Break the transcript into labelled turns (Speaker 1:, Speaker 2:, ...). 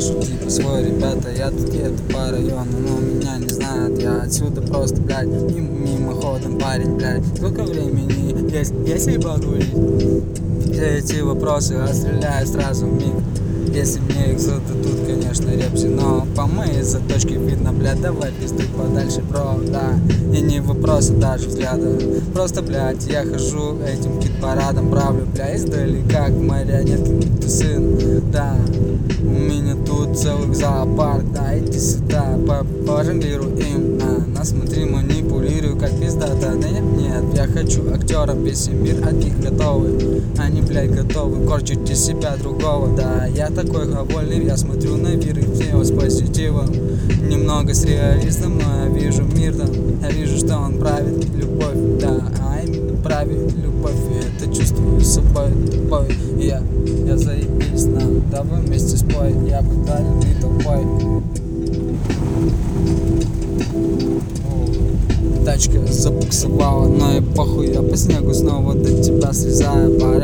Speaker 1: слышу типа свой, ребята, я тут еду по району, но меня не знают, я отсюда просто, блядь, мим- мимоходом парень, блядь, сколько времени есть, если погулить? Все эти вопросы отстреляю сразу в миг. Если мне их зададут, конечно, репси Но по моей заточке видно, блядь, давай пизды подальше, бро, да. И не вопросы даже взгляда. Просто, блядь, я хожу этим кит-парадом Правлю, бля, издалека, как марионетки, сын, да У меня тут целый зоопарк, да, иди сюда, по- пожонглируй им, на, на, смотри, манипулирую, как пиздата, да нет, нет, я хочу актером, весь мир от них готовы, они, блядь, готовы корчить из себя другого, да, я такой довольный, я смотрю на мир и все с позитивом, немного с реалистом, но я вижу мир там, я вижу, что он правит любовь, да, а именно правит любовь, и это чувствую собой тупой, давай вместе спой, я бы дал ты толпой. Тачка забуксовала, но и похуй Я по снегу снова до тебя слезаю По